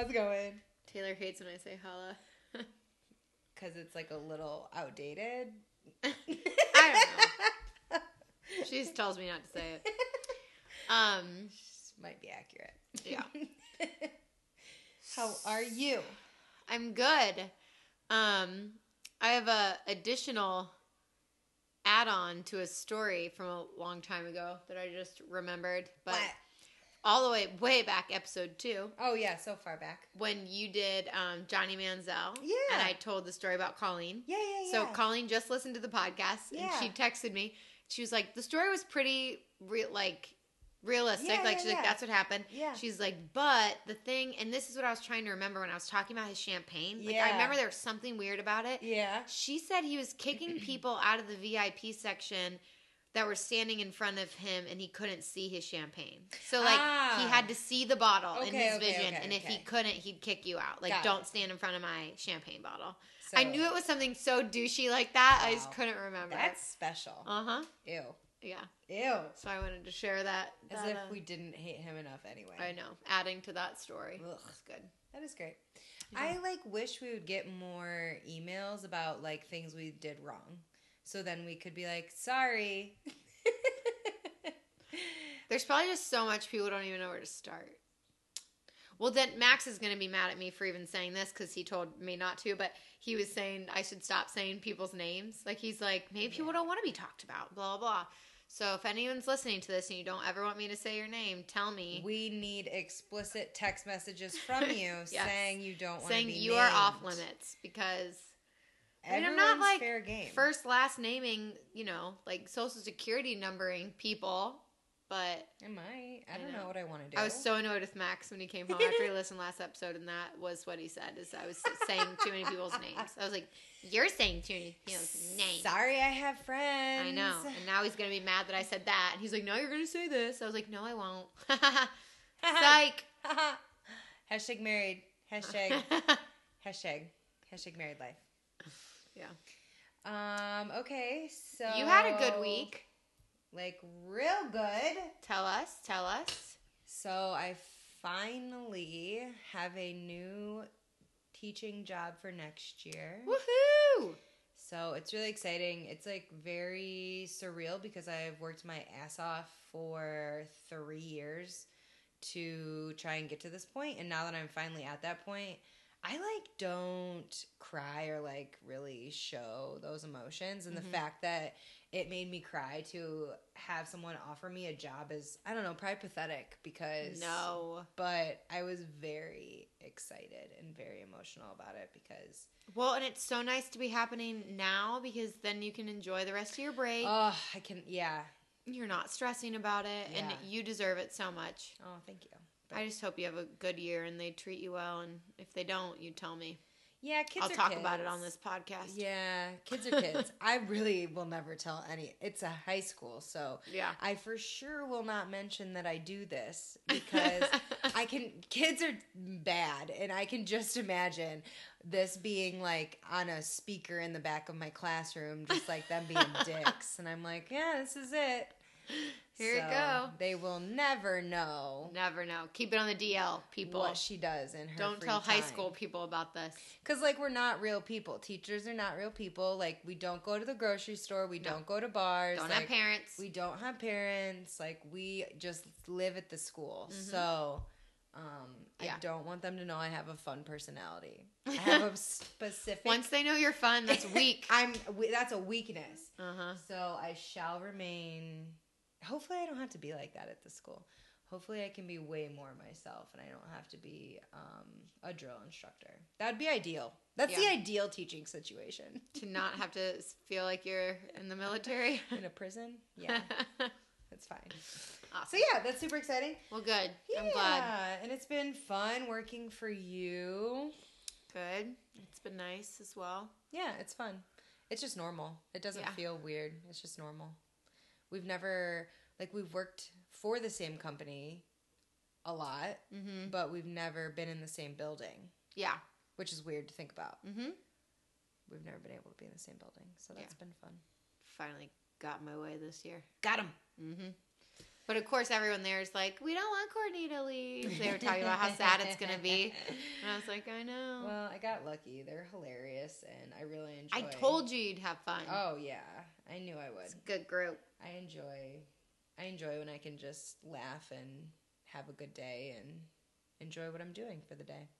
How's it going? Taylor hates when I say holla. Because it's like a little outdated. I don't know. She just tells me not to say it. Um, Might be accurate. Yeah. How are you? I'm good. Um, I have a additional add-on to a story from a long time ago that I just remembered, but What? All the way way back episode two Oh yeah, so far back. when you did um, Johnny Manziel. Yeah. and I told the story about Colleen. Yeah, yeah, yeah. So Colleen just listened to the podcast Yeah. and she texted me. She was like, "The story was pretty real, like realistic. Yeah, like yeah, she's like, that's what happened." Yeah. She's like, "But the thing, and this is what I was trying to remember when I was talking about his champagne. Like Yeah. I remember there was something weird about it. yeah. She said he was kicking people out of the VIP section." That were standing in front of him and he couldn't see his champagne. So like Ah. he had to see the bottle in his okay, vision, okay, and if he couldn't, he'd kick you out. Like Got don't stand in front of my champagne bottle. So, I knew it was something so douchey like that. I just couldn't remember. That's special. uh huh. Ew. Yeah. Ew. So I wanted to share that. As if uh, we didn't hate him enough anyway. I know. Adding to that story. Ugh. It's good. That is great. Yeah. I like wish we would get more emails about like things we did wrong. So then we could be like, sorry. There's probably just so much people don't even know where to start. Well, then Max is going to be mad at me for even saying this because he told me not to, but he was saying I should stop saying people's names. Like, he's like, maybe people don't want to be talked about, blah, blah. So if anyone's listening to this and you don't ever want me to say your name, tell me. We need explicit text messages from you Yes. saying you don't want to saying be you are off limits because Mean, I'm not, like, fair game. first last naming you know like social security numbering people but Am I? I I don't know. know. what I want to do. i was so annoyed with max when he came home after he listened last episode and that was what he said is i was saying too many people's names i was like you're saying too many people's names Sorry, I have friends. i know and now he's gonna be mad that i said that and he's like no you're gonna say this i was like no i won't psych hashtag married. Hashtag hashtag hashtag married life. Yeah Um. Okay. So you had a good week Like real good. tell us tell us So I finally have a new teaching job for next year. woohoo So it's really exciting. It's like very surreal because I've worked my ass off for three years to try and get to this point, and now that I'm finally at that point, I like don't cry or like really show those emotions, and Mhm. the fact that it made me cry to have someone offer me a job is I don't know probably pathetic because no but I was very excited and very emotional about it because Well, and it's so nice to be happening now because then you can enjoy the rest of your break. oh I can yeah You're not stressing about it, Yeah. and you deserve it so much. oh thank you I just hope you have a good year and they treat you well. And if they don't, you tell me. yeah kids I'll talk about it on this podcast. yeah kids are kids I really will never tell any it's a high school so Yeah. I for sure will not mention that I do this because I can kids are bad and I can just imagine this being like on a speaker in the back of my classroom just like them being dicks and I'm like yeah this is it Here you So go. they will never know Never know. Keep it on the DL, people. what she does in her Don't tell high school people about this. Because, like, we're not real people. Teachers are not real people. Like, we don't go to the grocery store. We No. don't go to bars. Don't like, have parents. We don't have parents. Like, we just live at the school. Mhm. So, um, Yeah. I don't want them to know I have a fun personality. I have a specific. Once they know you're fun, that's weak. I'm. That's a weakness. Uh huh. So I shall remain. Hopefully, I don't have to be like that at the school. Hopefully, I can be way more myself, and I don't have to be um, a drill instructor. That'd be ideal. That's the ideal teaching situation To not have to feel like you're in the military. in a prison. Yeah, that's fine. awesome. So yeah, that's super exciting. Well, good. Yeah, I'm glad. and it's been fun working for you. Good. It's been nice as well. Yeah, it's fun. It's just normal. It doesn't Yeah. feel weird. It's just normal. We've never like we've worked for the same company a lot, Mm-hmm. but we've never been in the same building, Yeah. which is weird to think about. Mm-hmm. We've never been able to be in the same building, so that's been fun. Finally got my way this year. Got him. Mm-hmm. But of course, everyone there is like, we don't want Courtney to leave. They were talking about how sad it's going to be. And I was like, I know. Well, I got lucky. They're hilarious, and I really enjoy. I told you you'd have fun. Oh yeah, I knew I would. It's a good group. I enjoy. I enjoy when I can just laugh and have a good day and enjoy what I'm doing for the day.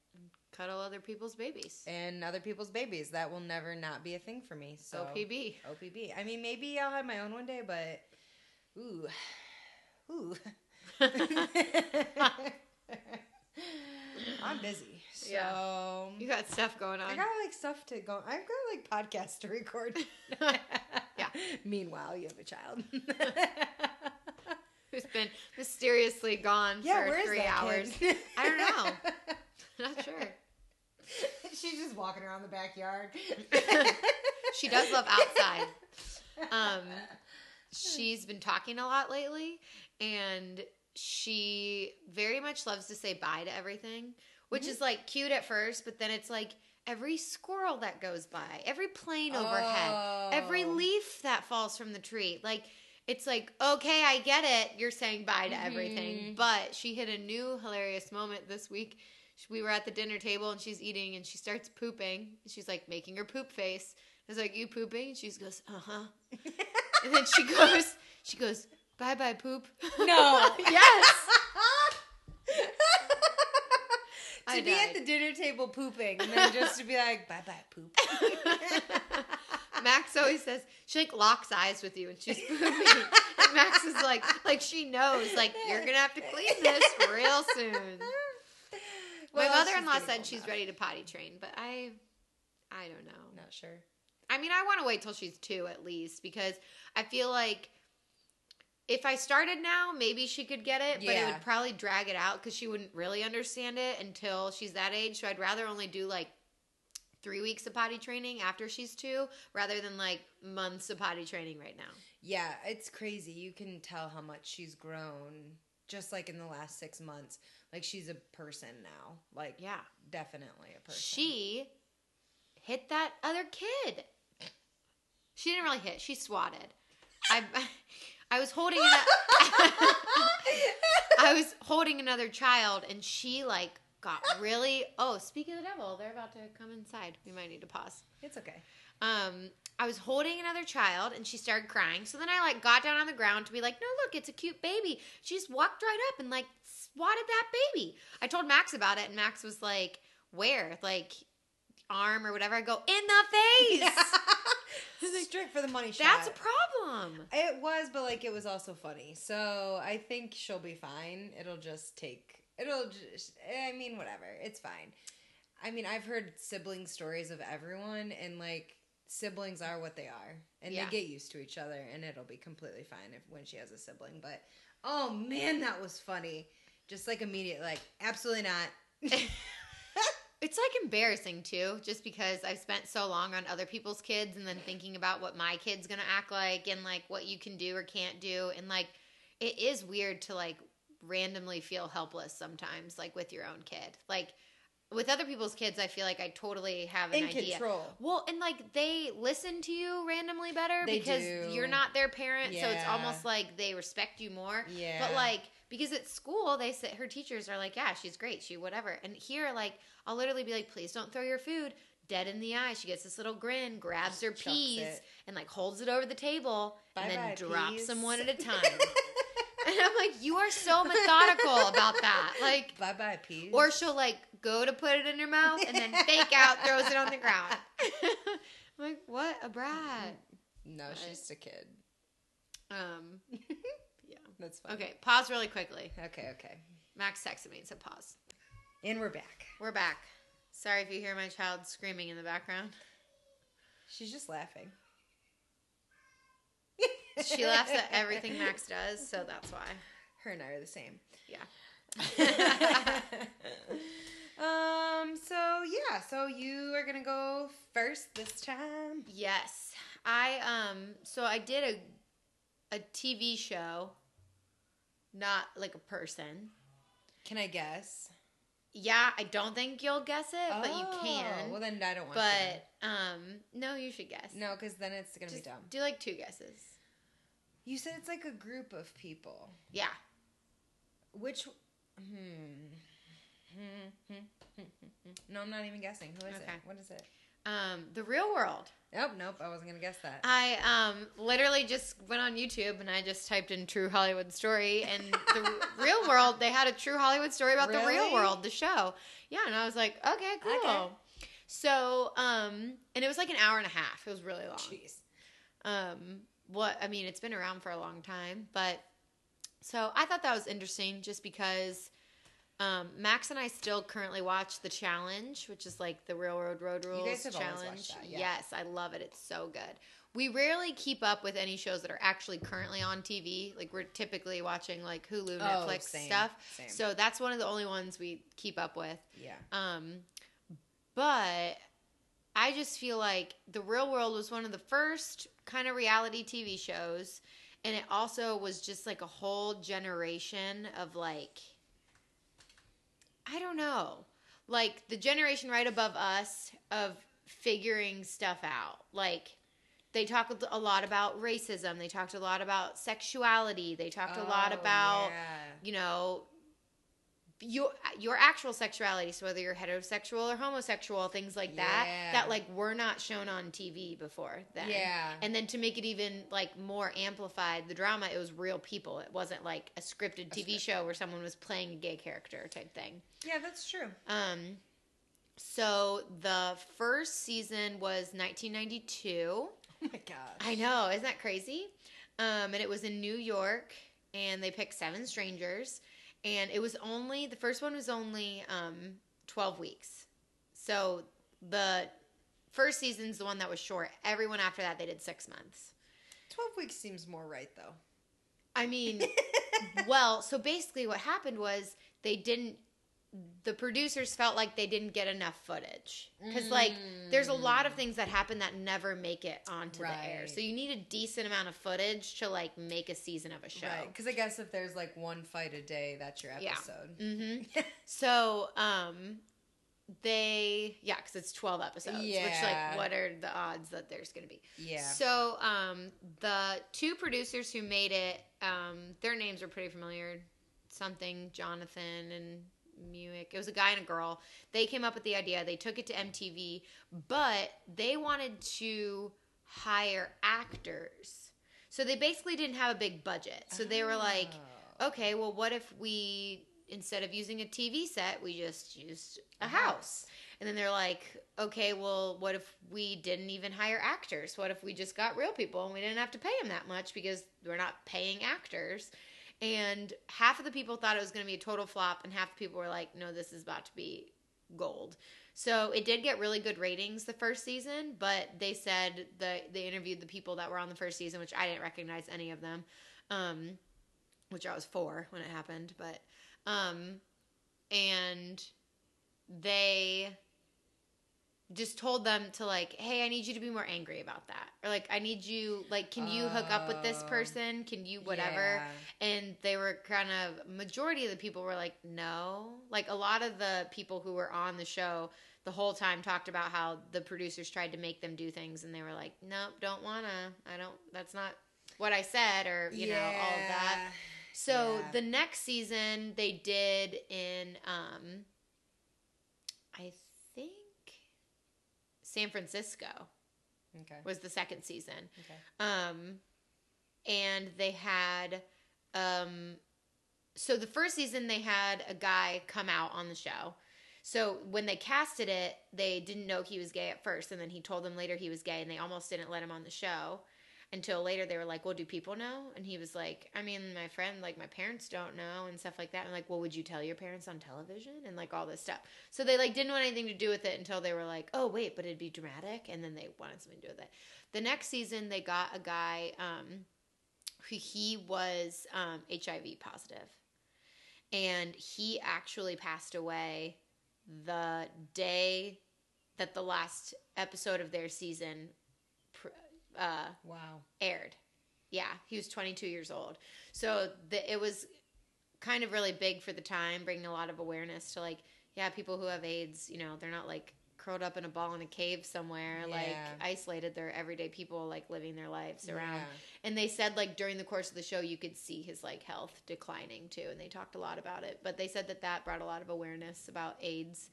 Cuddle other people's babies. And other people's babies. That will never not be a thing for me. So OPB. OPB. I mean, maybe I'll have my own one day, but ooh, ooh. I'm busy, so Yeah. You got stuff going on. I got like stuff to go. I've got like podcasts to record. Yeah. Meanwhile, you have a child. Who's been mysteriously gone yeah, for where is three that hours. I don't know. Not sure. She's just walking around the backyard. She does love outside. Um, she's been talking a lot lately, and she very much loves to say bye to everything, which Mm-hmm. is like cute at first, but then it's like every squirrel that goes by, every plane overhead, every Oh. leaf that falls from the tree. Like, it's like, okay, I get it. You're saying bye to everything. Mhm. But she hit a new hilarious moment this week. We were at the dinner table and she's eating and she starts pooping. She's like making her poop face. I was like, You pooping? And she goes, Uh huh. And then she goes, She goes, Bye bye, poop. No. yes. to be at the dinner table pooping and then just to be like, bye bye poop. Max always says she like locks eyes with you and she's pooping. and Max is like, like she knows, like you're gonna have to clean this real soon. My mother-in-law said she's ready to potty train, but I, I don't know. Not sure. I mean, I want to wait till she's two at least because I feel like if I started now, maybe she could get it, but it would probably drag it out because she wouldn't really understand it until she's that age. So I'd rather only do like three weeks of potty training after she's two rather than like months of potty training right now. Yeah, it's crazy. You can tell how much she's grown just like in the last six months. Like she's a person now. Like Yeah. definitely a person. She hit that other kid. She didn't really hit. She swatted. I I was holding an, I was holding another child and she like got really oh speak of the devil they're about to come inside. We might need to pause. It's okay. um i was holding another child and she started crying. So then i like got down on the ground to be like no look it's a cute baby. She just walked right up and like swatted that baby. I told max about it and max was like where? Like arm or whatever i go in the face Strict for the money shot. that's a problem It was, but like it was also funny. So I think she'll be fine. It'll just take. It'll just. Eh, I mean, whatever. It's fine. I mean, I've heard sibling stories of everyone, and like siblings are what they are, and Yeah. they get used to each other, and it'll be completely fine if when she has a sibling. But oh man, that was funny. Just like immediate, like absolutely not. It's like embarrassing too, just because I've spent so long on other people's kids and then thinking about what my kid's gonna act like and like what you can do or can't do. And like, it is weird to like randomly feel helpless sometimes, like with your own kid. Like, with other people's kids, I feel like I totally have an In idea. control. Well, and like they listen to you randomly better They because do. you're not their parent, so it's almost like they respect you more. Yeah. But like because at school they say her teachers are like, yeah, she's great, she whatever. And here, like, I'll literally be like, please don't throw your food. Dead in the eye. She gets this little grin, grabs her peas, it. and like holds it over the table, and then Bye-bye, drops peas. them one at a time. and I'm like, you are so methodical about that. Like, bye bye peas. or she'll like go to put it in her mouth and then fake out, throws it on the ground. I'm like, what a brat. no, But- she's a kid. Um, That's fine. okay, pause really quickly. Okay. Okay. Max texted me and said pause. And we're back. We're back. Sorry if you hear my child screaming in the background. She's just laughing. She laughs at everything Max does, so that's why. Her and I are the same. Yeah. um. So yeah. So you are gonna go first this time. Yes. I um so I did a a TV show, not like a person. Can I guess? Yeah, I don't think you'll guess it, but you Oh, can. Well, then I don't want to. but um no, you should guess. no, because then it's gonna Just be dumb. do like two guesses. You said it's like a group of people. Yeah. Which. Hmm. Hmm. No, I'm not even guessing. Who is Okay. it? What is it? Um, the real world. Nope, nope. I wasn't gonna guess that. I um literally just went on YouTube and I just typed in true Hollywood story and the real world they had a true Hollywood story about the real world, the show. Yeah, and I was like, okay, cool. Okay. So, um and it was like an hour and a half. It was really long. Jeez. Um what I mean, it's been around for a long time, but so I thought that was interesting just because um, Max and I still currently watch the challenge, which is like the Real World Road Rules challenge. that, yeah. Yes, I love it. It's so good. We rarely keep up with any shows that are actually currently on TV. Like we're typically watching like Hulu, Oh, Netflix same, stuff. same. So that's one of the only ones we keep up with. Yeah. Um, but I just feel like The Real World was one of the first kind of reality TV shows. And it also was just like a whole generation of like, I don't know, like the generation right above us of figuring stuff out. Like, they talked a lot about racism. They talked a lot about sexuality. They talked a oh, lot Oh, about yeah. you know your your actual sexuality so whether you're heterosexual or homosexual things like that Yeah. that like were not shown on tv before then Yeah. and then to make it even like more amplified the drama it was real people it wasn't like a scripted tv script. show where someone was playing a gay character type thing Yeah, that's true. um so the first season was 1992 Oh my gosh. I know, isn't that crazy? Um, and it was in New York, and they picked seven strangers, and it was only the first one was only um, twelve weeks. So the first season's the one that was short. Everyone after that they did six months. Twelve weeks seems more right though. I mean, well, so basically what happened was they didn't. The producers felt like they didn't get enough footage because, like, there's a lot of things that happen that never make it onto the air. So you need a decent amount of footage to like make a season of a show. Right. Because I guess if there's like one fight a day, that's your Yeah. episode. hmm So, um, they yeah, because it's twelve episodes. yeah. Which like, what are the odds that there's going to be? yeah. So, um, the two producers who made it, um, their names are pretty familiar. Something Jonathan and Muick. It was a guy and a girl. They came up with the idea. They took it to MTV, but they wanted to hire actors. So they basically didn't have a big budget. So they were like, Oh. okay, well, what if we instead of using a TV set, we just used a house? house. And then they're like, okay, well, what if we didn't even hire actors? What if we just got real people and we didn't have to pay them that much because we're not paying actors? And half of the people thought it was going to be a total flop, and half the people were like, no, this is about to be gold. So it did get really good ratings the first season, but they said that they interviewed the people that were on the first season, which I didn't recognize any of them, um, which I was four when it happened, but um, and they just told them to like, hey, I need you to be more angry about that, or like, I need you, like, can you hook up with this Oh. person? Can you whatever? Yeah. and they were kind of majority of the people were like no like a lot of the people who were on the show the whole time talked about how the producers tried to make them do things and they were like nope don't wanna i don't that's not what i said or you know all of that so Yeah. the next season they did in um i think san francisco Okay. was the second season Okay. um, and they had, um, so the first season they had a guy come out on the show. So when they casted it, they didn't know he was gay at first, and then he told them later he was gay, and they almost didn't let him on the show until later. They were like, "Well, do people know?" And he was like, "I mean, my friend, like my parents don't know, and stuff like that." And like, "Well, would you tell your parents on television?" And like all this stuff. So they like didn't want anything to do with it until they were like, "Oh, wait, but it'd be dramatic," and then they wanted something to do with it. The next season, they got a guy um, who he was um, HIV positive, and he actually passed away the day that the last episode of their season uh, Wow. aired. Yeah, he was 22 years old. So the, it was kind of really big for the time, bringing a lot of awareness to like, yeah, people who have AIDS, you know, they're not like curled up in a ball in a cave somewhere, like isolated. They're everyday people, like living their lives around. Yeah. And they said like during the course of the show, you could see his like health declining too, and they talked a lot about it. But they said that that brought a lot of awareness about AIDS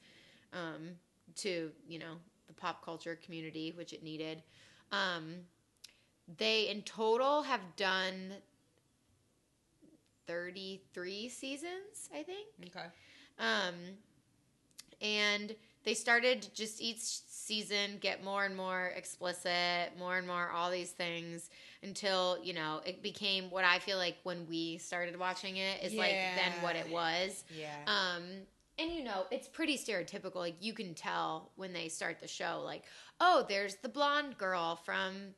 um, to you know the pop culture community, which it needed. Um, they in total have done thirty three seasons, I think. Okay. Um, and they started just each season get more and more explicit, more and more all these things until you know it became what I feel like when we started watching it is like then what it was. Yeah. Um, and you know it's pretty stereotypical. Like you can tell when they start the show, like oh, there's the blonde girl from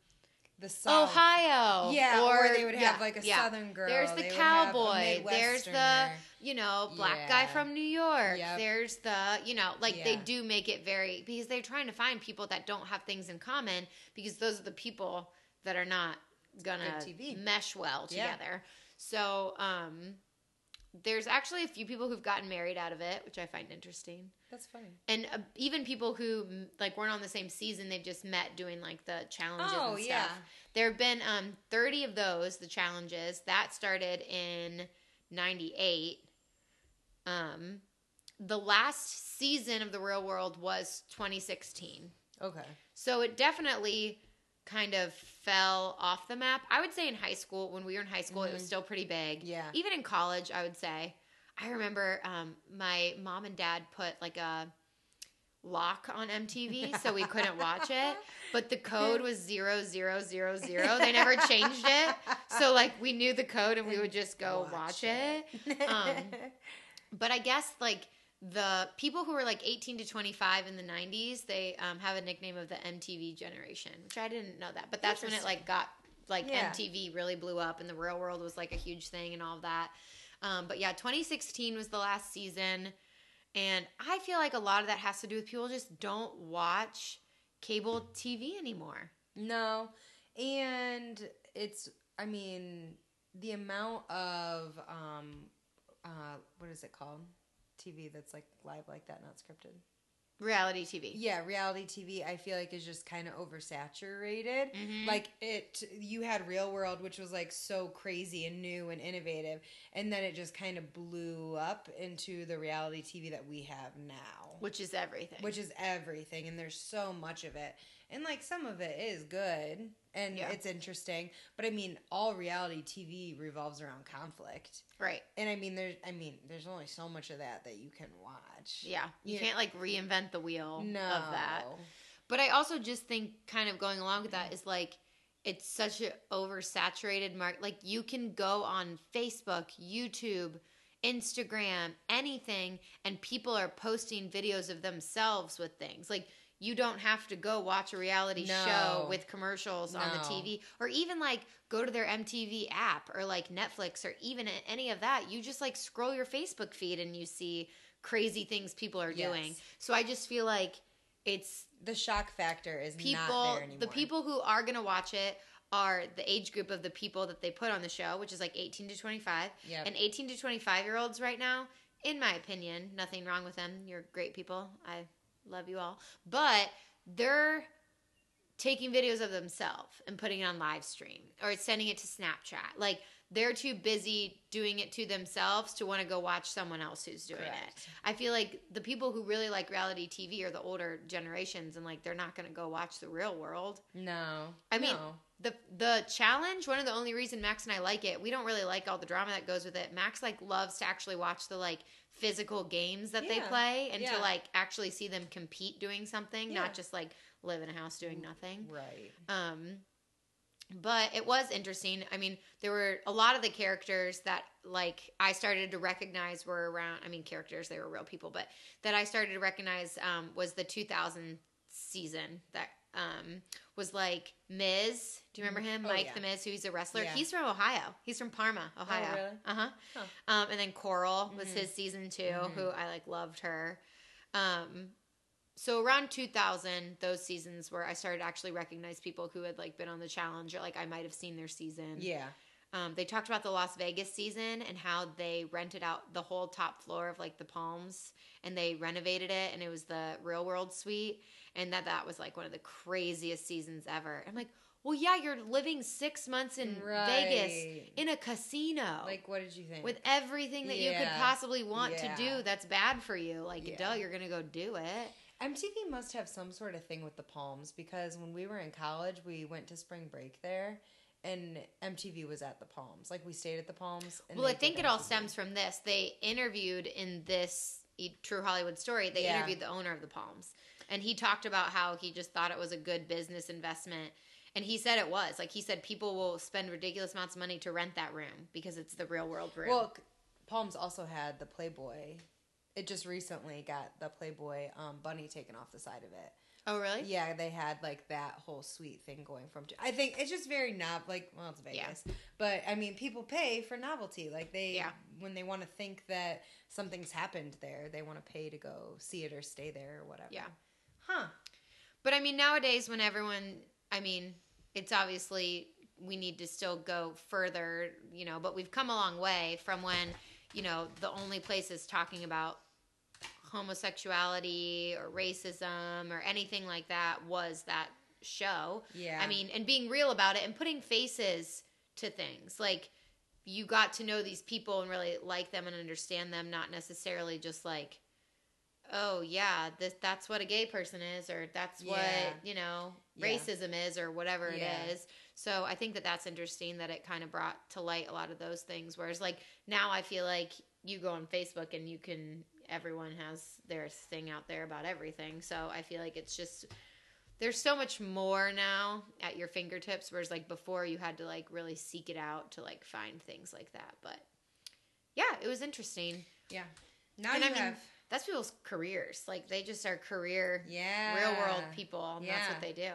the South. Ohio, Yeah, or, they would have yeah, like a yeah. southern girl. There's the they would have a cowboy. There's the you know, black guy from New York. Yep. There's the, you know, like they do make it very because they're trying to find people that don't have things in common because those are the people that are not gonna mesh well Yeah. together. So, um there's actually a few people who've gotten married out of it, which I find interesting. That's funny. And uh, even people who like weren't on the same season, they've just met doing like the challenges Oh, and stuff. yeah. There have been um 30 of those, the challenges. That started in 98. Um the last season of the real world was 2016. Okay. So it definitely kind of fell off the map. I would say in high school, when we were in high school, it was Mhm. still pretty big. Yeah. Even in college, I would say. I remember um, my mom and dad put like a lock on MTV so we couldn't watch it, but the code was zero zero zero zero. They never changed it, so like we knew the code and we would just go watch, it. Um, But I guess like the people who were like 18 to 25 in the 90s, they um, have a nickname of the MTV generation, which I didn't know that. But that's when it like got like Yeah. MTV really blew up and the real world was like a huge thing and all of that. Um, but yeah, 2016 was the last season. And I feel like a lot of that has to do with people just don't watch cable TV anymore. No. And it's I mean, the amount of um uh what is it called? TV that's like live like that, not scripted. Reality TV. Yeah, reality TV I feel like is just kind of oversaturated. Mhm. Like it you had Real World which was like so crazy and new and innovative and then it just kind of blew up into the reality TV that we have now. Which is everything. which is everything and there's so much of it and like some of it is good and Yeah. it's interesting but i mean all reality tv revolves around conflict right. and i mean there's i mean there's only so much of that that you can watch Yeah. You can't like reinvent the wheel no of that. But I also just think, kind of going along with that, is like it's such an oversaturated market. Like you can go on Facebook, YouTube, Instagram, anything, and people are posting videos of themselves with things. Like you don't have to go watch a reality No. show with commercials on the TV, or even like go to their MTV app or like Netflix or even any of that. You just like scroll your Facebook feed and you see crazy things people are doing. Yes. So I just feel like it's the shock factor is people not there anymore the people who are going to watch it are the age group of the people that they put on the show which is like 18 to 25 Yep. and 18 to 25 year olds right now in my opinion nothing wrong with them you're great people i love you all but they're taking videos of themselves and putting it on live stream or sending it to snapchat like they're too busy doing it to themselves to want to go watch someone else who's doing it I feel like the people who really like reality TV are the older generations, and like they're not going to go watch the real world. no I mean, no. the the challenge. One of the only reason Max and I like it, we don't really like all the drama that goes with it. Max like loves to actually watch the like physical games that they play, and Yeah. to like actually see them compete doing something, Yeah. not just like live in a house doing nothing. right Um, but it was interesting. I mean, there were a lot of the characters that like I started to recognize were around. I mean, characters they were real people, but that I started to recognize um, was the 2000 season that um, was like Miz. Do you remember him, Oh, Mike yeah. the Miz, who's a wrestler? Yeah. He's from Ohio. He's from Parma, Ohio. really? Uh huh. Huh. Um, and then Coral was Mhm. his season 2 Mhm. who I like loved her. Um, so around 2000, those seasons where I started to actually recognize people who had like been on the challenge or like I might have seen their season. yeah Um, they talked about the Las Vegas season and how they rented out the whole top floor of like the Palms and they renovated it and it was the Real World Suite and that that was like one of the craziest seasons ever. I'm like, well, yeah, you're living six months in Vegas in a casino Like, what did you think? with everything that you could possibly want Yeah. to do that's bad for you. Like, Yeah. duh, you're gonna go do it. MTV must have some sort of thing with the Palms because when we were in college, we went to spring break there, and MTV was at the Palms. Like we stayed at the Palms. And Well, I think it all MTV. stems from this. They interviewed in this True Hollywood story. They Yeah. interviewed the owner of the Palms, and he talked about how he just thought it was a good business investment. And he said it was like he said people will spend ridiculous amounts of money to rent that room because it's the real world room. Well, Palms also had the Playboy. It just recently got the Playboy um, bunny taken off the side of it. Oh, really? Yeah, they had like that whole sweet thing going from. I think it's just very novel. Like, well, it's Yeah. Vegas, but I mean, people pay for novelty. Like they, Yeah. when they want to think that something's happened there, they want to pay to go see it or stay there or whatever. Yeah. Huh. But I mean, nowadays, when everyone, I mean, it's obviously we need to still go further, you know, but we've come a long way from when, you know, the only places talking about homosexuality or racism or anything like that was that show. Yeah. I mean, and being real about it and putting faces to things. Like, you got to know these people and really like them and understand them, not necessarily just like, oh yeah, this that's what a gay person is, or that's what you know Yeah. racism is, or whatever Yeah. it is. So I think that that's interesting that it kind of brought to light a lot of those things. Whereas like now, I feel like you go on Facebook and you can everyone has their thing out there about everything. So I feel like it's just there's so much more now at your fingertips whereas like before you had to like really seek it out to like find things like that but yeah it was interesting Yeah. Now and you i mean have. that's people's careers like they just are career Yeah. real world people and that's Yeah. what they do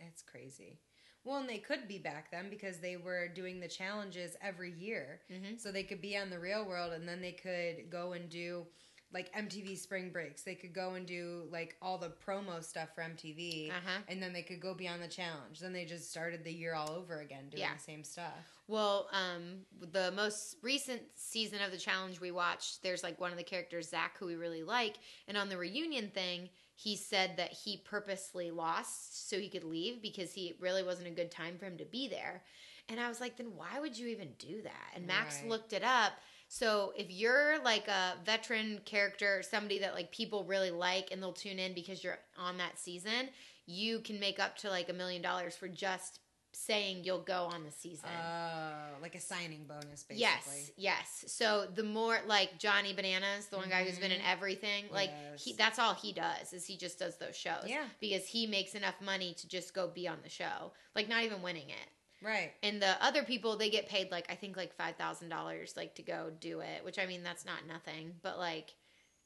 It's crazy. Well, and they could be back then because they were doing the challenges every year. Mhm. So they could be on the real world and then they could go and do like MTV spring breaks. They could go and do like all the promo stuff for MTV. Uh-huh. And then they could go beyond the challenge. Then they just started the year all over again doing Yeah. the same stuff. well um the most recent season of the challenge we watched there's like one of the characters zach who we really like and on the reunion thing he said that he purposely lost so he could leave because he really wasn't a good time for him to be there and i was like then why would you even do that and max Right. looked it up so if you're like a veteran character somebody that like people really like and they'll tune in because you're on that season you can make up to like a million dollars for just saying you'll go on the season Uh, like a signing bonus, basically. Yes, yes. So the more like Johnny Bananas, the one guy who's been in everything, like he that's all he does is he just does those shows. Yeah. Because he makes enough money to just go be on the show. Like not even winning it. Right. And the other people they get paid like I think like five thousand dollars like to go do it, which I mean that's not nothing, but like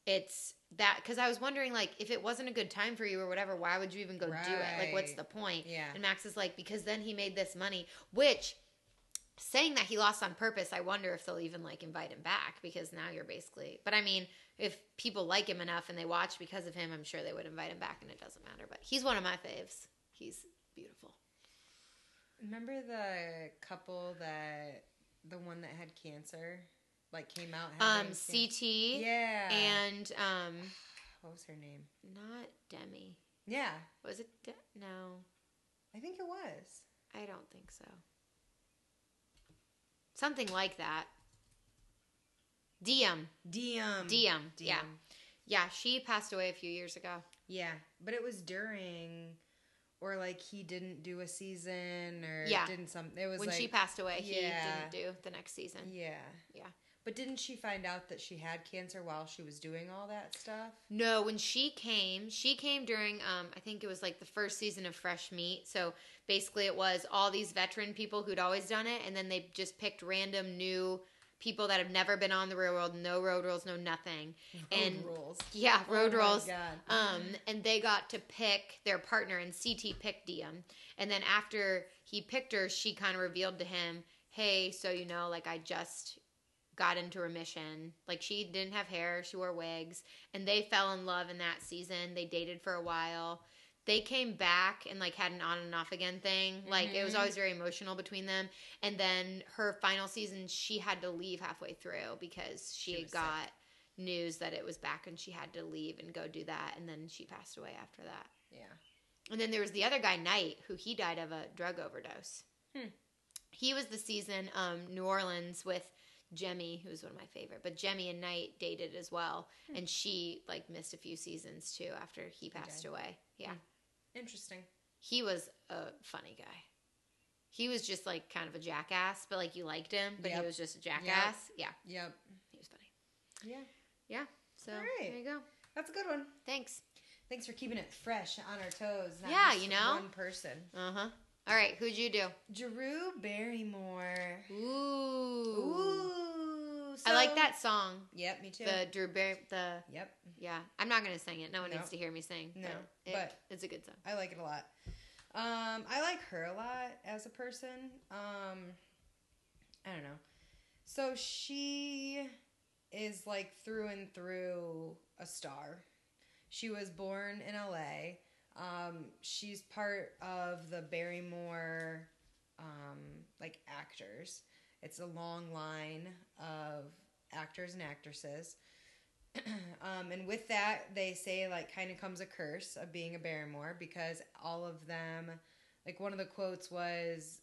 it's that because I was wondering like if it wasn't a good time for you or whatever, why would you even go do it? Like what's the point? Yeah. And Max is like because then he made this money, which saying that he lost on purpose, I wonder if they'll even like invite him back because now you're basically. But I mean, if people like him enough and they watch because of him, I'm sure they would invite him back, and it doesn't matter. But he's one of my faves. He's. Remember the couple that the one that had cancer, like came out. Um, CT can- Yeah. and um, what was her name? not Demi. Yeah, Was it? De- no, I think it was. I don't think so. Something like that. Diem. Diem. Diem. Yeah. Yeah, she passed away a few years ago. Yeah, but it was during, or like he didn't do a season, or Yeah. didn't some. It was When like, she passed away, he didn't do the next season. Yeah. Yeah. But didn't she find out that she had cancer while she was doing all that stuff? No, when she came, she came during um I think it was like the first season of Fresh Meat. So basically it was all these veteran people who'd always done it and then they just picked random new people that have never been on the real world, no road rules, no nothing. and rules. yeah, road Oh rules. Um, and they got to pick their partner, and CT picked Diem. And then after he picked her, she kind of revealed to him, "Hey, so you know, like I just got into remission. Like she didn't have hair, she wore wigs, and they fell in love in that season. They dated for a while." They came back and like had an on and off again thing. Like it was Mhm. always very emotional between them. And then her final season, she had to leave halfway through because she, She was sick. got news that it was back and she had to leave and go do that. And then she passed away after that. Yeah. And then there was the other guy, Knight, who he died of a drug overdose. Hmm. He was the season um, New Orleans with Jemmye, who's one of my favorite. But Jemmye and Knight dated as well, Hmm. and she like missed a few seasons too after he passed away. Yeah, Interesting. he was a funny guy. He was just like kind of a jackass, but like you liked him, but Yep. he was just a jackass. Yeah, Yep. he was funny. Yeah. Yeah, so right. there you go. That's a good one. Thanks. Thanks for keeping it fresh on our toes. Not Yeah, you know? one person. Uh huh. All right, who'd you do? Drew Barrymore. Ooh. Ooh. I like that song. Yep, me too. The Drew Barry, the yep, yeah. I'm not gonna sing it. No one No. needs to hear me sing. No, it- but- it's a good song. I like it a lot. Um, I like her a lot as a person. Um, I don't know. So she is like through and through a star. She was born in LA. Um, she's part of the Barrymore um, like actors. It's a long line of actors and actresses. um, and with that, they say like kind of comes a curse of being a Barrymore because all of them, like one of the quotes was,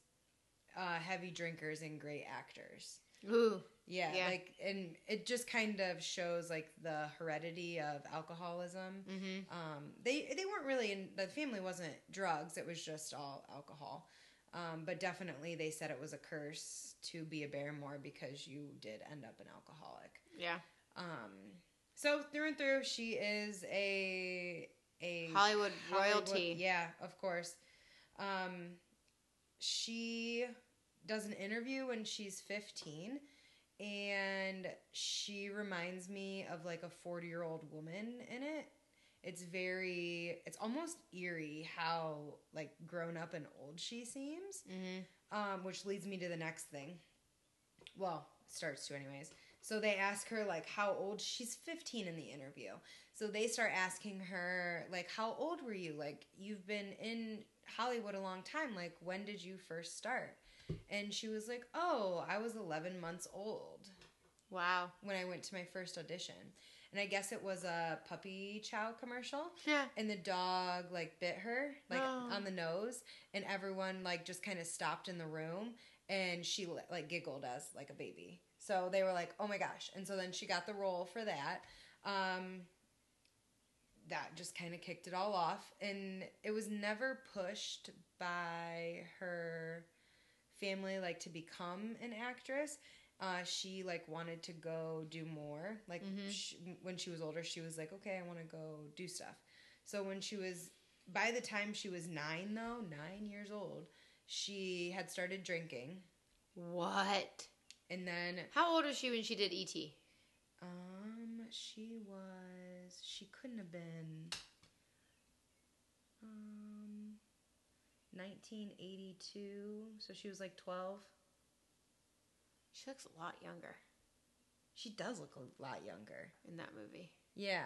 uh, "Heavy drinkers and great actors." Ooh. Yeah, Yeah. like and it just kind of shows like the heredity of alcoholism. Mm-hmm. Um, they they weren't really in the family wasn't drugs; it was just all alcohol. Um, but definitely, they said it was a curse to be a Barrymore because you did end up an alcoholic. Yeah. Um, so through and through, she is a a Hollywood Hollywood- royalty. Yeah, of course. Um, she does an interview when she's 15 and she reminds me of like a 40 year old woman in it it's very it's almost eerie how like grown up and old she seems Mm-hmm. um, which leads me to the next thing. Well, starts to anyways. So they ask her like how old she's 15 in the interview. So they start asking her like how old were you? Like you've been in Hollywood a long time. Like when did you first start? And she was like, "Oh, I was 11 months old Wow. when I went to my first audition." And I guess it was a puppy chow commercial. Yeah. and the dog like bit her like Oh. on the nose. And everyone like just kind of stopped in the room. And she like giggled as like a baby. So they were like oh my gosh. And so then she got the role for that. Um that just kind of kicked it all off. And it was never pushed by her family like to become an actress uh, she like wanted to go do more like Mhm. sh when she was older she was like okay i want to go do stuff so when she was by the time she was nine though nine years old she had started drinking What? and then How old was she when she did E ET? um she was she couldn't have been um 1982 so she was like 12 She looks a lot younger she does look a lot younger in that movie. Yeah.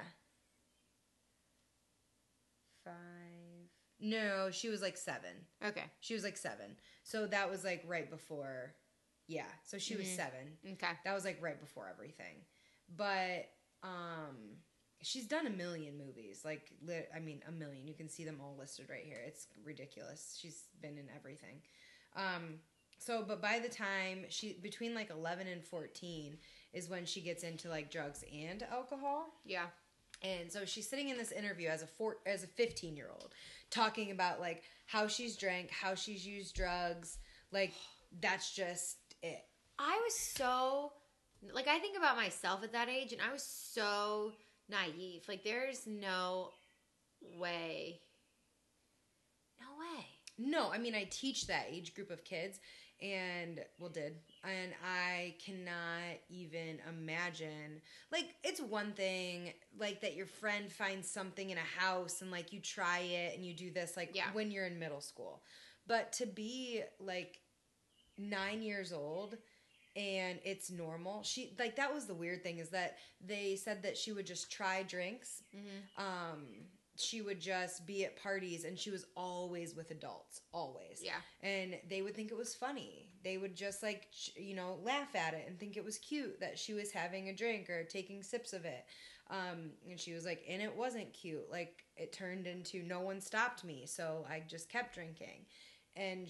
Five. No, she was like seven. Okay. She was like seven. So that was like right before. Yeah. So she was Mhm. seven. Okay. That was like right before everything. But um she's done a million movies. Like li- I mean a million. You can see them all listed right here. It's ridiculous. She's been in everything. Um so but by the time she between like 11 and 14 is when she gets into like drugs and alcohol. Yeah. And so she's sitting in this interview as a four, as a 15 year old, talking about like how she's drank, how she's used drugs. Like that's just it. I was so like I think about myself at that age and I was so naive. Like there's no way. No way. No, I mean I teach that age group of kids, and well did, and I cannot even imagine. Like it's one thing like that your friend finds something in a house and like you try it and you do this like Yeah. when you're in middle school, but to be like nine years old and it's normal. She like that was the weird thing is that they said that she would just try drinks Mm-hmm. um she would just be at parties and she was always with adults, always. Yeah. And they would think it was funny. They would just like, you know, laugh at it and think it was cute that she was having a drink or taking sips of it. Um, and she was like, and it wasn't cute. Like, it turned into no one stopped me. So I just kept drinking. And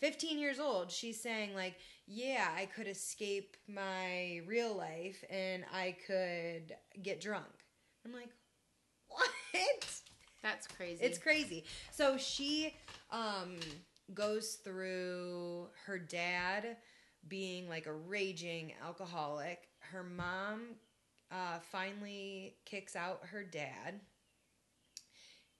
15 years old, she's saying, like, yeah, I could escape my real life and I could get drunk. I'm like, what? That's crazy. It's crazy. So she um goes through her dad being like a raging alcoholic. Her mom uh finally kicks out her dad.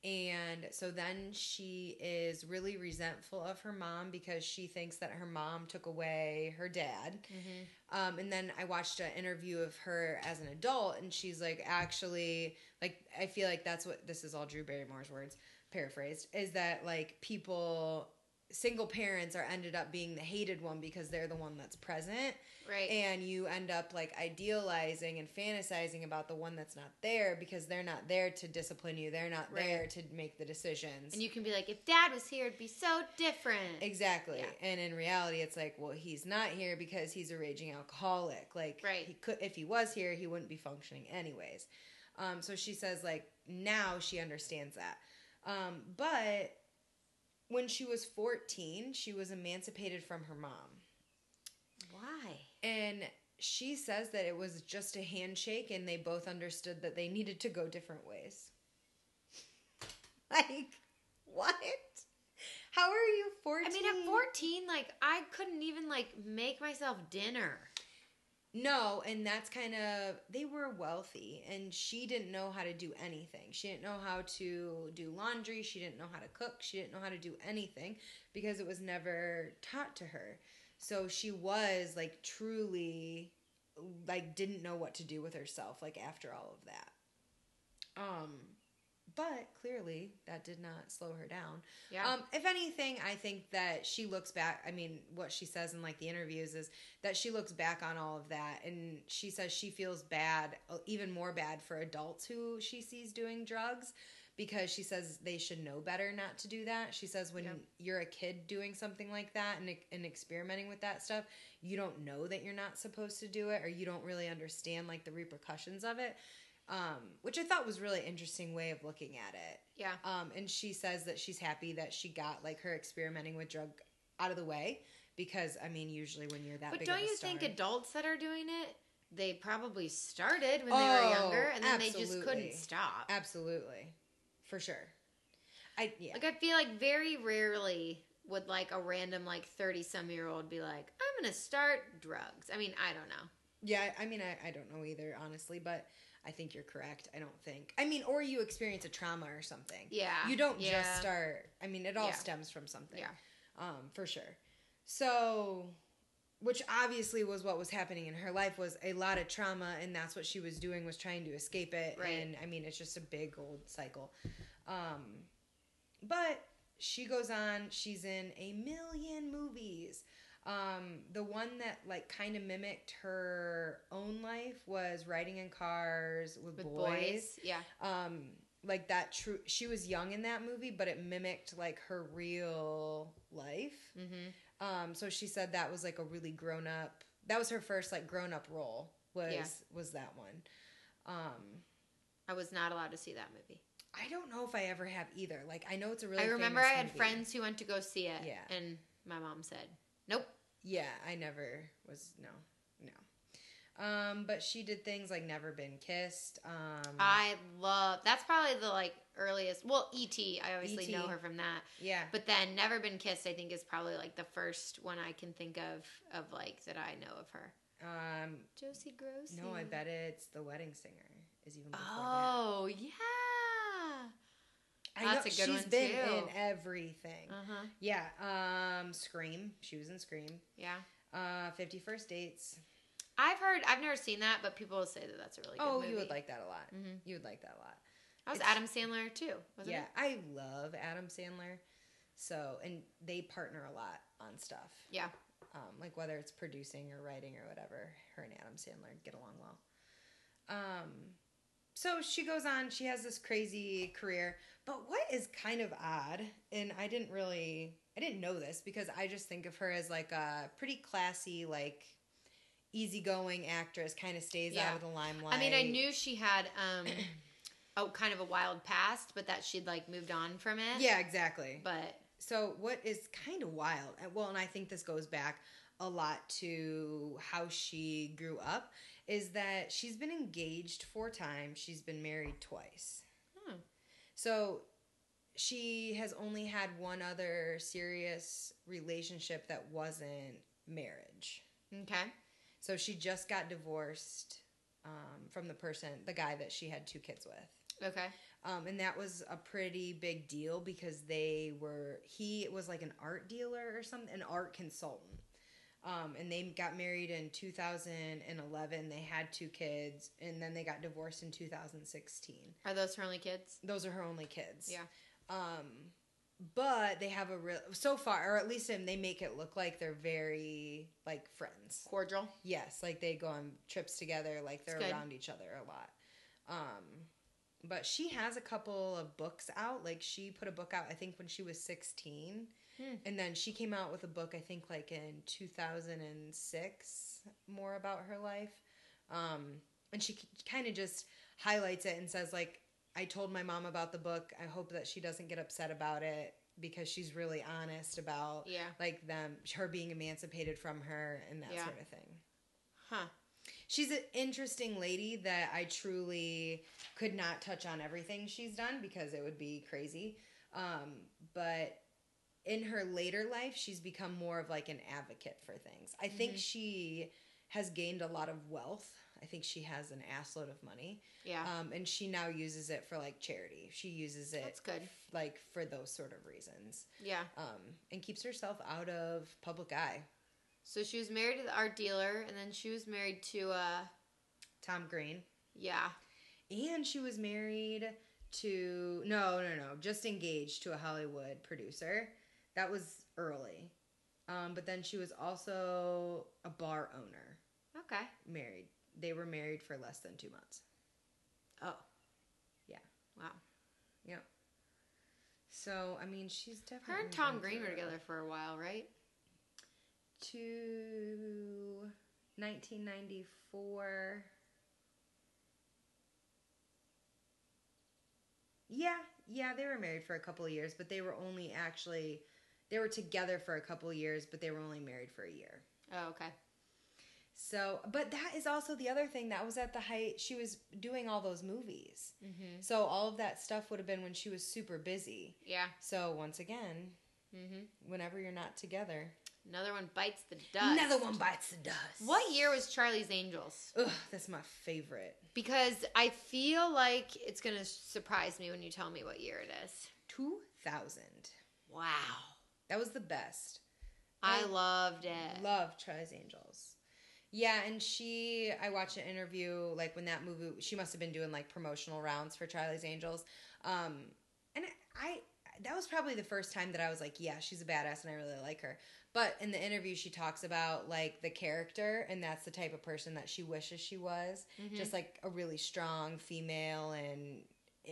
And so then she is really resentful of her mom because she thinks that her mom took away her dad. Mhm. Um, and then I watched an interview of her as an adult, and she's like, actually, like, I feel like that's what this is all Drew Barrymore's words, paraphrased, is that like people, single parents are ended up being the hated one because they're the one that's present, right. and you end up like idealizing and fantasizing about the one that's not there because they're not there to discipline you, they're not Right. there to make the decisions. and you can be like, if dad was here, it'd be so different. Exactly. Yeah. And in reality it's like, well, he's not here because he's a raging alcoholic. Like Right. he could if he was here, he wouldn't be functioning anyways. Um, so she says like now she understands that. Um, but when she was 14, she was emancipated from her mom. Why? And she says that it was just a handshake and they both understood that they needed to go different ways. like, what? How are you 14? I mean, at 14, like, I couldn't even, like, make myself dinner. No, and that's kind of they were wealthy and she didn't know how to do anything. She didn't know how to do laundry, she didn't know how to cook, she didn't know how to do anything because it was never taught to her. So she was like truly like didn't know what to do with herself like after all of that. Clearly that did not slow her down. Yeah. Um, if anything, I think that she looks back. I mean, what she says in like the interviews is that she looks back on all of that, and she says she feels bad, uh, even more bad for adults who she sees doing drugs, because she says they should know better not to do that. She says when Yeah. you're a kid doing something like that and and experimenting with that stuff, you don't know that you're not supposed to do it, or you don't really understand like the repercussions of it. Um, which I thought was really interesting way of looking at it. yeah. Um, and she says that she's happy that she got like her experimenting with drug out of the way because I mean, usually when you're that But big don't you star, think adults that are doing it, they probably started when they were Oh, younger and then they just couldn't stop? absolutely, for sure. I yeah, Like I feel like very rarely would like a random like 30 some year old be like, I'm going to start drugs. I mean, I don't know. yeah. I mean, I, I don't know either, honestly, but I think you're correct. I don't think. I mean, or you experience a trauma or something. Yeah. You don't yeah. just start. I mean, it all Yeah. stems from something. Yeah. um, for sure. So, which obviously was what was happening in her life was a lot of trauma, and that's what she was doing was trying to escape it. Right. And I mean, it's just a big old cycle. Um, but she goes on. She's in a million movies. Um, the one that like kind of mimicked her own life was riding in cars with, With boys. boys. Yeah. Um, like that true. She was young in that movie, but it mimicked like her real life. Mm-hmm. Um, so she said that was like a really grown up. That was her first like grown up role. Was Yeah. was that one? Um, I was not allowed to see that movie. I don't know if I ever have either. Like I know it's a really. I remember I had movie. friends who went to go see it. Yeah. And my mom said. Yeah, I never was. No, no. Um, but she did things like never been kissed. Um, I love, that's probably the like earliest, well, E.T. I obviously know her from that. yeah, But then Never Been Kissed, I think, is probably like the first one I can think of, of like that I know of her. um, Josie Gross. no, I bet it's the wedding singer. Is even before Oh, yeah. I that's know, a good she's one, been too. in everything. Uh huh. Yeah, um, Scream. She was in Scream. Yeah. Uh, Fifty First Dates. I've heard, I've never seen that, but people say that that's a really good oh, movie. you would like that a lot. Mhm. You would like that a lot. That was it's- Adam Sandler too, wasn't yeah, it? I love Adam Sandler. So, and they partner a lot on stuff. Yeah. Um, like whether it's producing or writing or whatever, her and Adam Sandler get along well. Um, so she goes on. She has this crazy career. But what is kind of odd, and I didn't really, I didn't know this because I just think of her as like a pretty classy, like easygoing actress. Kind of stays Yeah. out of the limelight. I mean, I knew she had um, a kind of a wild past, but that she'd like moved on from it. Yeah, exactly. But So what is kind of wild, well, and I think this goes back a lot to how she grew up, is that she's been engaged four times. She's been married twice. Hmm. So she has only had one other serious relationship that wasn't marriage. okay, So she just got divorced um, from the person, the guy that she had two kids with. okay, Um, and that was a pretty big deal because they were he was like an art dealer or something, an art consultant. Um, and they got married in 2011. They had two kids, and then they got divorced in 2016. are those her only kids? Those are her only kids. Yeah. Um, but they have a real so far, or at least they make it look like they're very like friends. Cordial. Yes, like they go on trips together, like they're around each other a lot. Um, but she has a couple of books out. Like she put a book out, I think, when she was sixteen, Hmm. and then she came out with a book, I think, like in two thousand and six, more about her life. Um, and she kind of just highlights it and says, like, I told my mom about the book. I hope that she doesn't get upset about it because she's really honest about Yeah. like them her being emancipated from her and that Yeah. sort of thing. Huh. She's an interesting lady that I truly could not touch on everything she's done because it would be crazy. Um, but in her later life, she's become more of like an advocate for things. I think Mhm. she has gained a lot of wealth. I think she has an assload of money. Yeah. Um, and she now uses it for like charity. She uses it That's good. like for those sort of reasons. Yeah. Um, and keeps herself out of public eye. So she was married to the art dealer, and then she was married to uh Tom Green. yeah. And she was married to no, no, no, just engaged to a Hollywood producer. That was early. Um, but then she was also a bar owner, Okay. married. They were married for less than two months. Oh. Yeah. Wow. Yeah. So I mean, she's definitely Her and Tom Green were together for a while, right? to 1994. Yeah, yeah, they were married for a couple of years, but they were only actually they were together for a couple years, but they were only married for a year. Oh, okay. So, but that is also the other thing that was at the height she was doing all those movies. Mm-hmm. So all of that stuff would have been when she was super busy. Yeah. So once again, Mm-hmm. whenever you're not together, Another one bites the dust. another one bites the dust. What year was Charlie's Angels? Ugh, that's my favorite. Because I feel like it's gonna surprise me when you tell me what year it is. 2000. Wow. That was the best. I I loved it. Love Charlie's Angels. Yeah, and she, I watched an interview like when that movie, she must have been doing like promotional rounds for Charlie's Angels. Um, and I, that was probably the first time that I was like, yeah, she's a badass and I really like her. But in the interview, she talks about like the character, and that's the type of person that she wishes she was. Mhm. Just like a really strong female and,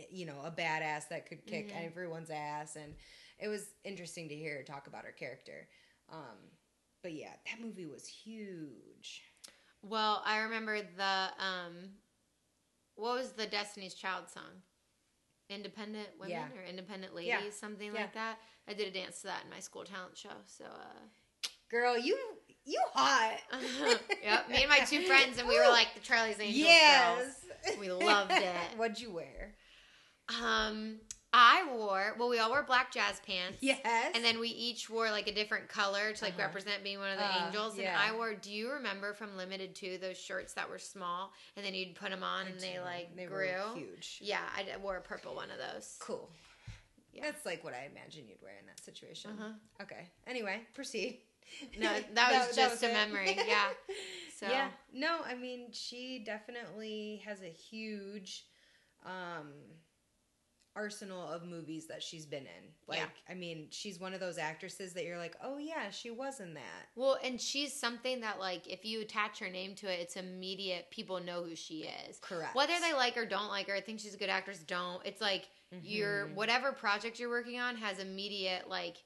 you know, a badass that could kick Mhm. everyone's ass. And it was interesting to hear her talk about her character. Um, but yeah, that movie was huge. Well, I remember the um, what was the Destiny's Child song? Independent women Yeah. or independent ladies, Yeah. something Yeah. like that. I did a dance to that in my school talent show. So, uh, Girl, you you hot. yep, me and my two friends, and we were like the Charlie's Angels yes. girls. We loved it. What'd you wear? Um, I wore well, we all wore black jazz pants. Yes. And then we each wore like a different color to like Uh-huh. represent being one of the Uh, angels. yeah. And I wore. Do you remember from Limited Too those shirts that were small, and then you'd put them on, and they like they grew? were huge. Yeah, I wore a purple one of those. Cool. Yeah. That's like what I imagine you'd wear in that situation. Uh-huh. Okay. Anyway, proceed. No, that was just a it. memory, yeah. So Yeah. No, I mean, she definitely has a huge um arsenal of movies that she's been in. Like, Yeah. I mean, she's one of those actresses that you're like, oh yeah, she was in that. Well, and she's something that like if you attach her name to it, it's immediate. People know who she is. Correct. Whether they like or don't like her, I think she's a good actress, don't. It's like your Mhm. whatever project you're working on has immediate like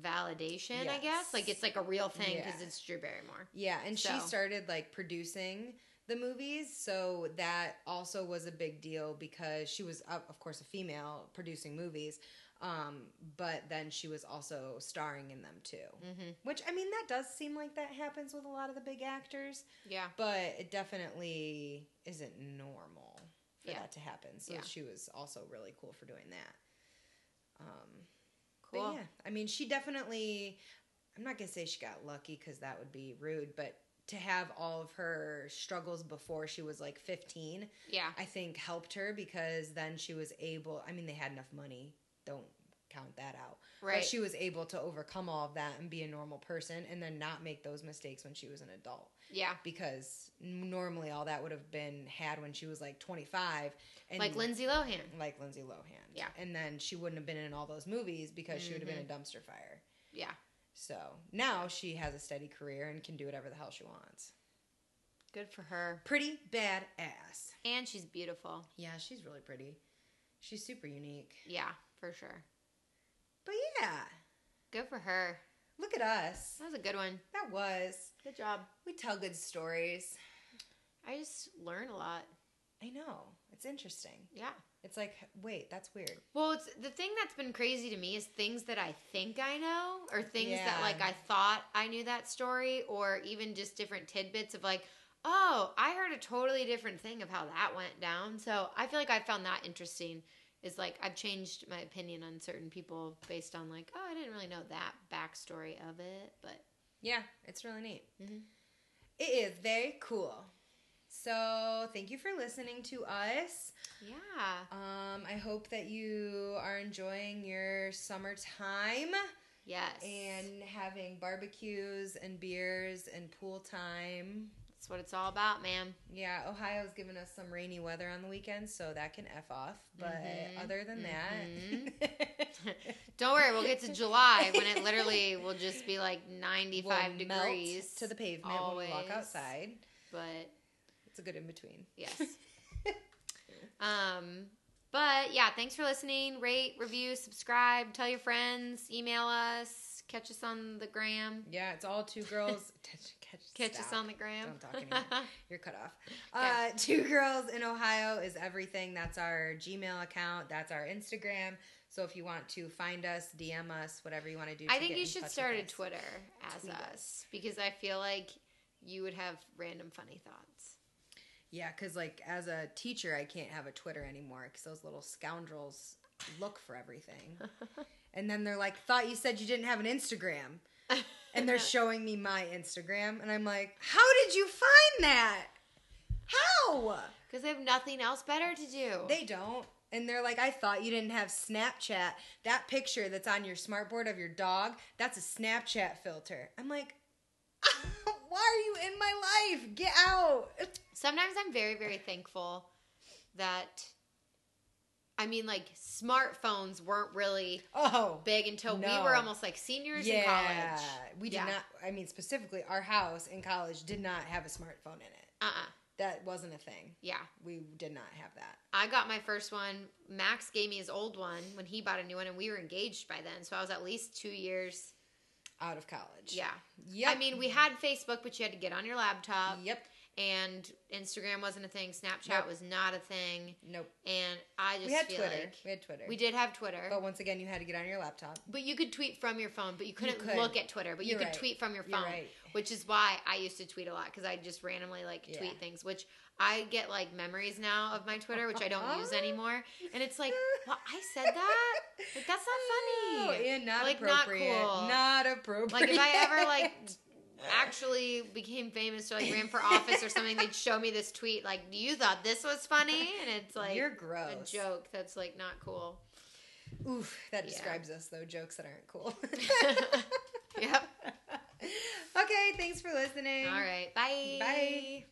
validation. I guess like it's like a real thing because Yeah. it's Drew Barrymore. Yeah, and So- she started like producing the movies, so that also was a big deal because she was, of course, a female producing movies, um, but then she was also starring in them too. Mm-hmm. Which I mean, that does seem like that happens with a lot of the big actors, Yeah. but it definitely isn't normal for Yeah. that to happen. So Yeah. she was also really cool for doing that. Um, Cool. yeah, I mean, she definitely. I'm not gonna say she got lucky because that would be rude, but to have all of her struggles before she was like 15, Yeah. I think helped her because then she was able. I mean, they had enough money. Don't count that out. Right. But she was able to overcome all of that and be a normal person, and then not make those mistakes when she was an adult. yeah. Because normally all that would have been had when she was like 25, and Like Lindsay Lohan. like Lindsay Lohan. Yeah. And then she wouldn't have been in all those movies because she would have been a mm-hmm. dumpster fire. Yeah. So now she has a steady career and can do whatever the hell she wants. Good for her. Pretty bad ass. And she's beautiful. Yeah, she's really pretty. She's super unique. Yeah, for sure. But yeah, Good for her. look at us. That was a good one. That was. Good job. We tell good stories. I just learned a lot. I know. It's interesting. Yeah. It's like, wait, that's weird. Well, it's the thing that's been crazy to me is things that I think I know, or things that like I thought I knew that story, or even just different tidbits of like, oh, I heard a totally different thing of how that went down. So I feel like I found that interesting. Is like I've changed my opinion on certain people based on like, oh, I didn't really know that backstory of it, but Yeah, it's really neat. Mhm. It is very cool. So, thank you for listening to us. yeah, Um, I hope that you are enjoying your summertime yes, and having barbecues and beers and pool time. that's what it's all about, man. Yeah, Ohio's giving us some rainy weather on the weekend, so that can F off. But Mhm, other than that, Don't worry, we'll get to July when it literally will just be like 95 we'll degrees to the pavement when we walk outside. But It's a good in between. yes. um but yeah, thanks for listening. Rate, review, subscribe, tell your friends, email us, catch us on the gram. Yeah, it's all two girls. catch Catch us on the gram. Don't talk anymore. You're cut off. Uh, two girls in Ohio is everything. That's our Gmail account. That's our Instagram. So if you want to find us, DM us, whatever you want to do. I to think you should start a. Twitter as us because I feel like you would have random funny thoughts. Yeah, because like as a teacher, I can't have a Twitter anymore because those little scoundrels look for everything. and then they're like, "Thought you said you didn't have an Instagram," and they're showing me my Instagram, and I'm like, "How did you find that? How?" Because they have nothing else better to do. They don't. And they're like, I thought you didn't have Snapchat. That picture that's on your smartboard of your dog, that's a Snapchat filter. I'm like, why are you in my life? Get out. Sometimes I'm very, very thankful that, I mean, like, smartphones weren't really Oh, big until we were almost like seniors in yeah. college. We did Yeah. not, I mean, specifically, our house in college did not have a smartphone in it. Uh uh That wasn't a thing. Yeah. We did not have that. I got my first one. Max gave me his old one when he bought a new one, and we were engaged by then. So I was at least two years. Out of college. Yeah. Yep. I mean, we had Facebook, but you had to get on your laptop. yep. And Instagram wasn't a thing. Snapchat Nope. was not a thing. Nope. And I just We had feel Twitter. like we had Twitter. we did have Twitter. But once again, you had to get on your laptop. But you could tweet from your phone, but you couldn't could. look at Twitter. But you You're could right. tweet from your phone, right. which is why I used to tweet a lot because I just randomly like Yeah. tweet things. Which I get like memories now of my Twitter, which I don't use anymore. And it's like, well, I said that. Like that's not Oh, funny. and not Like, not cool. Not appropriate. Like if I ever like actually became famous or like ran for office or something, they'd show me this tweet like, "You thought this was funny?" And it's like You're gross, a joke that's like not cool. Oof, that Yeah. describes us though. Jokes that aren't cool. Yep. okay, thanks for listening. All right. Bye. Bye.